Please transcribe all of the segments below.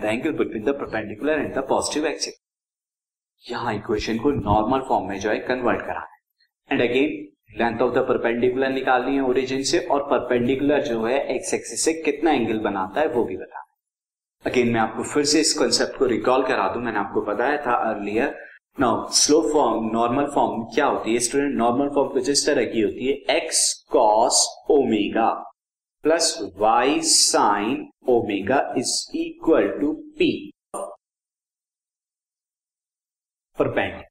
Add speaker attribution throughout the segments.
Speaker 1: The angle between the perpendicular and the positive axis यहाँ equation को normal form में जो है कन्वर्ट कराना है and again length of the perpendicular निकालनी है ओरिजिन से और परपेंडिकुलर जो है एक्स एक्सिस से कितना एंगल बनाता है वो भी बताना है अगेन मैं आपको फिर से इस कंसेप्ट को रिकॉल करा दूँ। मैंने आपको बताया था earlier now slow form normal form क्या होती है? स्टूडेंट नॉर्मल फॉर्म कुछ इस तरह की होती है। X cos omega plus y sine omega is equal to p perpendicular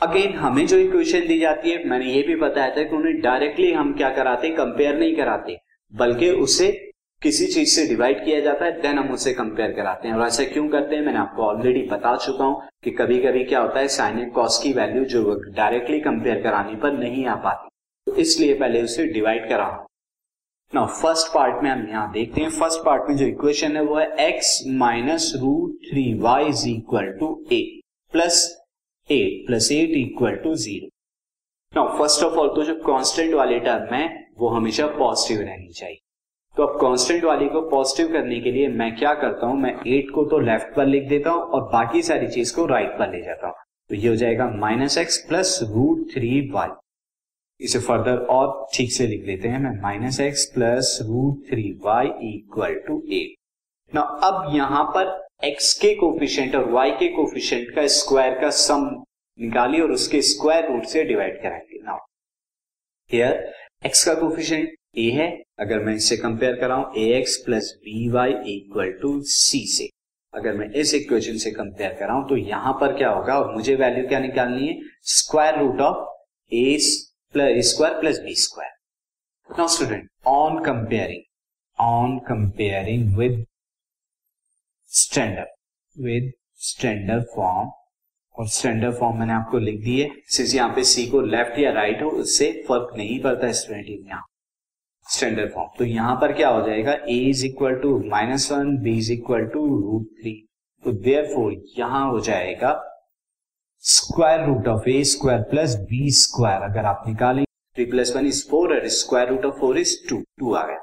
Speaker 1: again हमें जो इक्वेशन दी जाती है, मैंने ये भी बताया था कि उन्हें डायरेक्टली हम क्या कराते कंपेयर नहीं कराते, बल्कि उसे किसी चीज़ से डिवाइड किया जाता है देन हम उसे कंपेयर कराते हैं। और ऐसा क्यों करते हैं, मैंने आपको ऑलरेडी बता चुका हूँ कि कभी कभी क्या होता है साइन एंड कॉस की वैल्यू जो डायरेक्टली कंपेयर कराने पर नहीं आ पाती। तो इसलिए पहले उसे डिवाइड करा ना फ़र्स्ट पार्ट में हम यहाँ देखते हैं फ़र्स्ट पार्ट में जो इक्वेशन है वो है x minus root three y is equal to a plus eight plus eight equal to zero now first of all तो जो कांस्टेंट वाली टर्म है, वो हमेशा पॉजिटिव रहनी चाहिए। तो अब कांस्टेंट वाली को पॉजिटिव करने के लिए मैं क्या करता हूँ, मैं एट को तो लेफ़्ट पर लिख देता हूँ और बाकी सारी चीज़ को राइट पर ले जाता हूँ। तो ये हो जाएगा minus x plus root three y इसे फर्दर और ठीक से लिख लेते हैं मैं minus x plus root three y equal to eight ना अब यहाँ पर एक्स के कोफिशियंट और वाई के कोफिशियंट का स्क्वायर का सम निकालिए और उसके स्क्वायर रूट से डिवाइड कराएँगे नाउ हियर एक्स का कोफिशियंट ए है। अगर मैं इससे compare कराऊं a x plus b y equal to c. से अगर मैं इस इक्वेशन से कंपेयर कराऊं तो यहाँ पर क्या होगा और मुझे वैल्यू क्या निकालनी है? Square root of a plus square plus b square now student on comparing on comparing with standard with standard form और स्टैंडर्ड फॉर्म मैंने आपको लिख दी है। सिर्फ़ यहाँ पे सी को लेफ़्ट या राइट हो, उससे फ़र्क नहीं पड़ता स्टूडेंट यहाँ। स्टैंडर्ड फॉर्म तो यहाँ पर क्या हो जाएगा? A is equal to minus one b is equal to root three तो देयर फोर यहाँ हो जाएगा square root of a square plus b square अगर आप निकालें three plus one is four और square root of four is two two आ गया।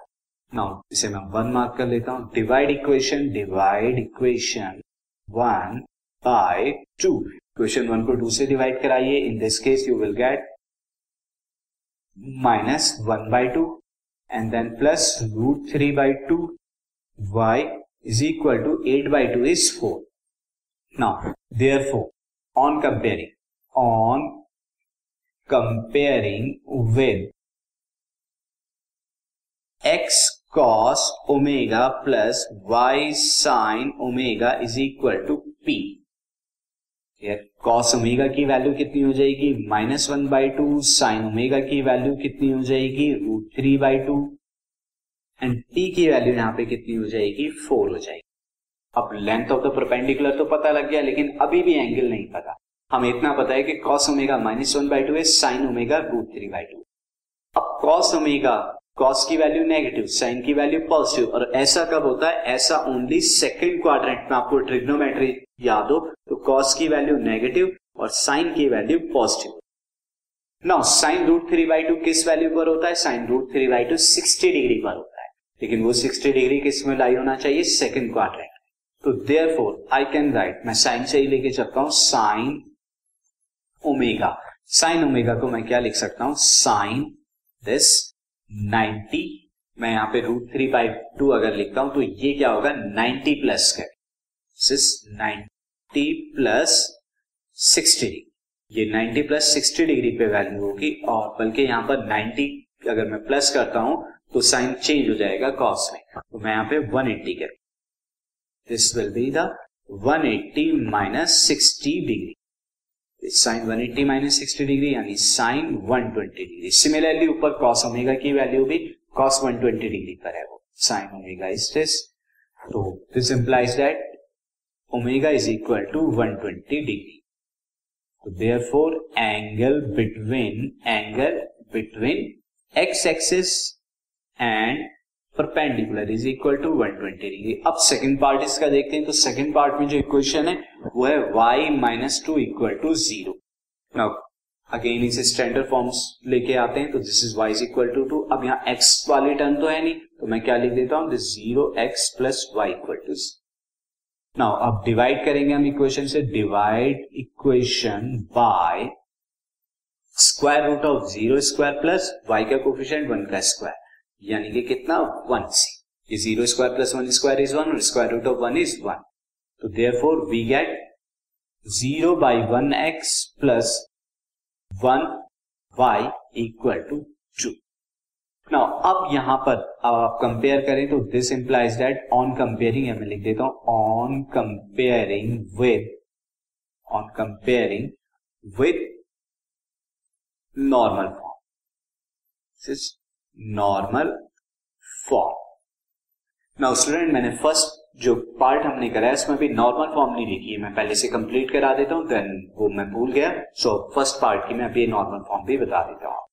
Speaker 1: Now इसे मैं वन मार्क कर लेता हूँ। Divide equation divide equation one by two equation one को टू से डिवाइड कराइए। In this case you will get minus one by two and then plus root three by two y is equal to eight by two is four now therefore on comparing on comparing with x cos omega plus y sine omega is equal to p cos omega की value कितनी हो जाएगी? Minus one by two sine omega की value कितनी हो जाएगी? Root three by two and t की value यहाँ पे कितनी हो जाएगी? फोर हो जाएगी. अब लेंथ ऑफ़ द परपेंडिकुलर तो पता लग गया, लेकिन अभी भी एंगल नहीं पता। हमें इतना पता है कि cos omega minus one by two है sine omega root three by two अब कॉस ओमेगा कॉस की वैल्यू नेगेटिव साइन की वैल्यू पॉजिटिव और ऐसा कब होता है? ऐसा ओनली सेकंड क्वाड्रेंट में आपको ट्रिग्नोमेट्री याद हो तो कॉस की वैल्यू नेगेटिव और साइन की value positive now sine root three by two किस वैल्यू पर होता है? Sine root three by two sixty degree पर होता है। लेकिन वो सिक्सटी डिग्री किसमें लाई होना चाहिए? सेकंड क्वाड्रेंट तो therefore I can write मैं साइन से ही लेके चलता हूँ साइन ओमेगा साइन ओमेगा को मैं क्या लिख सकता हूँ? साइन दिस 90 मैं यहाँ पे रूट थ्री बाई टू अगर लिखता हूँ तो ये क्या होगा? 90 प्लस का नाइनटी प्लस सिक्सटी ये 90 प्लस 60 डिग्री पे वैल्यू होगी, और बल्कि यहाँ पर 90 अगर मैं प्लस करता हूँ तो साइन चेंज हो जाएगा कॉस में। तो मैं यहाँ पे 180 कर। This will be the 180 minus sixty degree sine 180 minus sixty degree यानी साइन 120 डिग्री सिमिलरली ऊपर कॉस ओमेगा की वैल्यू भी कॉस 120 डिग्री पर है वो। साइन ओमेगा इज़ दिस तो this implies that omega is equal to 120 degree तो therefore angle between angle between x axis and perpendicular is equal to 120 degree अब second part इसका देखते हैं तो सेकंड पार्ट में जो इक्वेशन है, वो है y minus two equal to zero again इसे स्टैंडर्ड फॉर्म्स लेके आते हैं तो this is y is equal to two अब यहाँ x वाली टर्म तो है नहीं तो मैं क्या लिख देता हूँ zero x plus y equal to now अब डिवाइड करेंगे हम इक्वेशन से divide equation by square root of zero square plus y का कोफिशियंट वन का स्क्वायर यानी कि कितना? One see. Zero square plus one square is one और square root of one is one. तो therefore we get zero by one x plus one y equal to two now अब यहाँ पर अब आप कंपेयर करें तो this implies that on comparing मैं लिख देता हूँ on comparing with on comparing with normal form normal form now student मैंने फ़र्स्ट जो पार्ट हमने करा है, उसमें भी नॉर्मल फॉर्म नहीं लिखी है। मैं पहले से कंप्लीट करा देता हूँ देन वो मैं भूल गया। सो फ़र्स्ट पार्ट की मैं अभी नॉर्मल फॉर्म भी बता देता हूँ।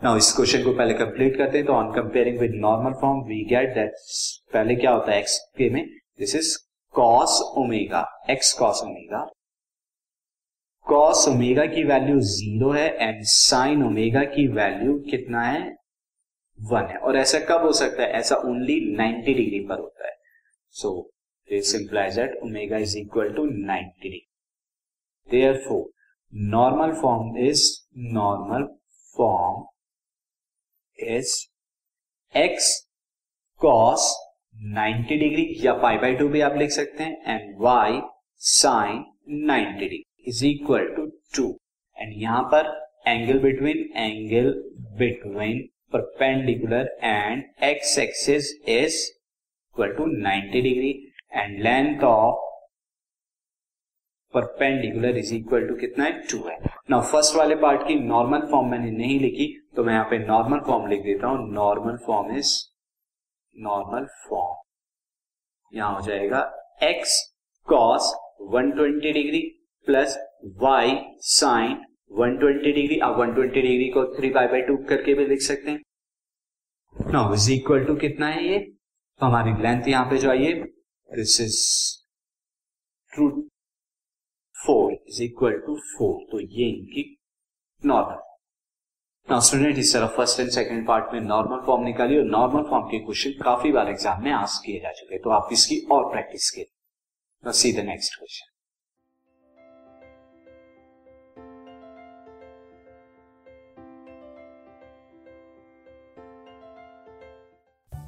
Speaker 1: नाउ इस क्वेश्चन को पहले कंप्लीट करते हैं तो on comparing with normal form we get that पहले क्या होता है एक्स के में? This is cos omega x cos omega cos omega की वैल्यू ज़ीरो है एंड साइन ओमेगा की वैल्यू कितना है? वन है। और ऐसा कब हो सकता है? ऐसा ओनली 90 डिग्री पर होता है। So this implies that omega is equal to 90 degree therefore normal form is normal form is x cos 90 degree या पाई बाई टू भी आप लिख सकते हैं and y sine 90 degree is equal to two and यहाँ पर angle between angle between perpendicular and x axis is equal to 90 degree and length of perpendicular is equal to कितना है? Two है। नाउ फ़र्स्ट वाले part की normal form मैंने नहीं लिखी तो मैं यहाँ पे नॉर्मल फॉर्म लिख देता हूँ। Normal form is normal form यहाँ हो जाएगा x cos 120 degree plus y sine 120 degree अब 120 डिग्री को थ्री पाई बाई टू करके भी लिख सकते हैं। नाउ इज़ इक्वल टू कितना है ये? तो हमारी लेंथ यहाँ पे जो आइए this is true four is equal to four तो ये इनकी नॉर्मल नाउ स्टूडेंट इस तरह फ़र्स्ट एंड सेकंड पार्ट में नॉर्मल फॉर्म निकाली और नॉर्मल फॉर्म के क्वेश्चन काफ़ी बार एग्ज़ाम में आस्क किए जा चुके तो आप इसकी और प्रैक्टिस करें see the next question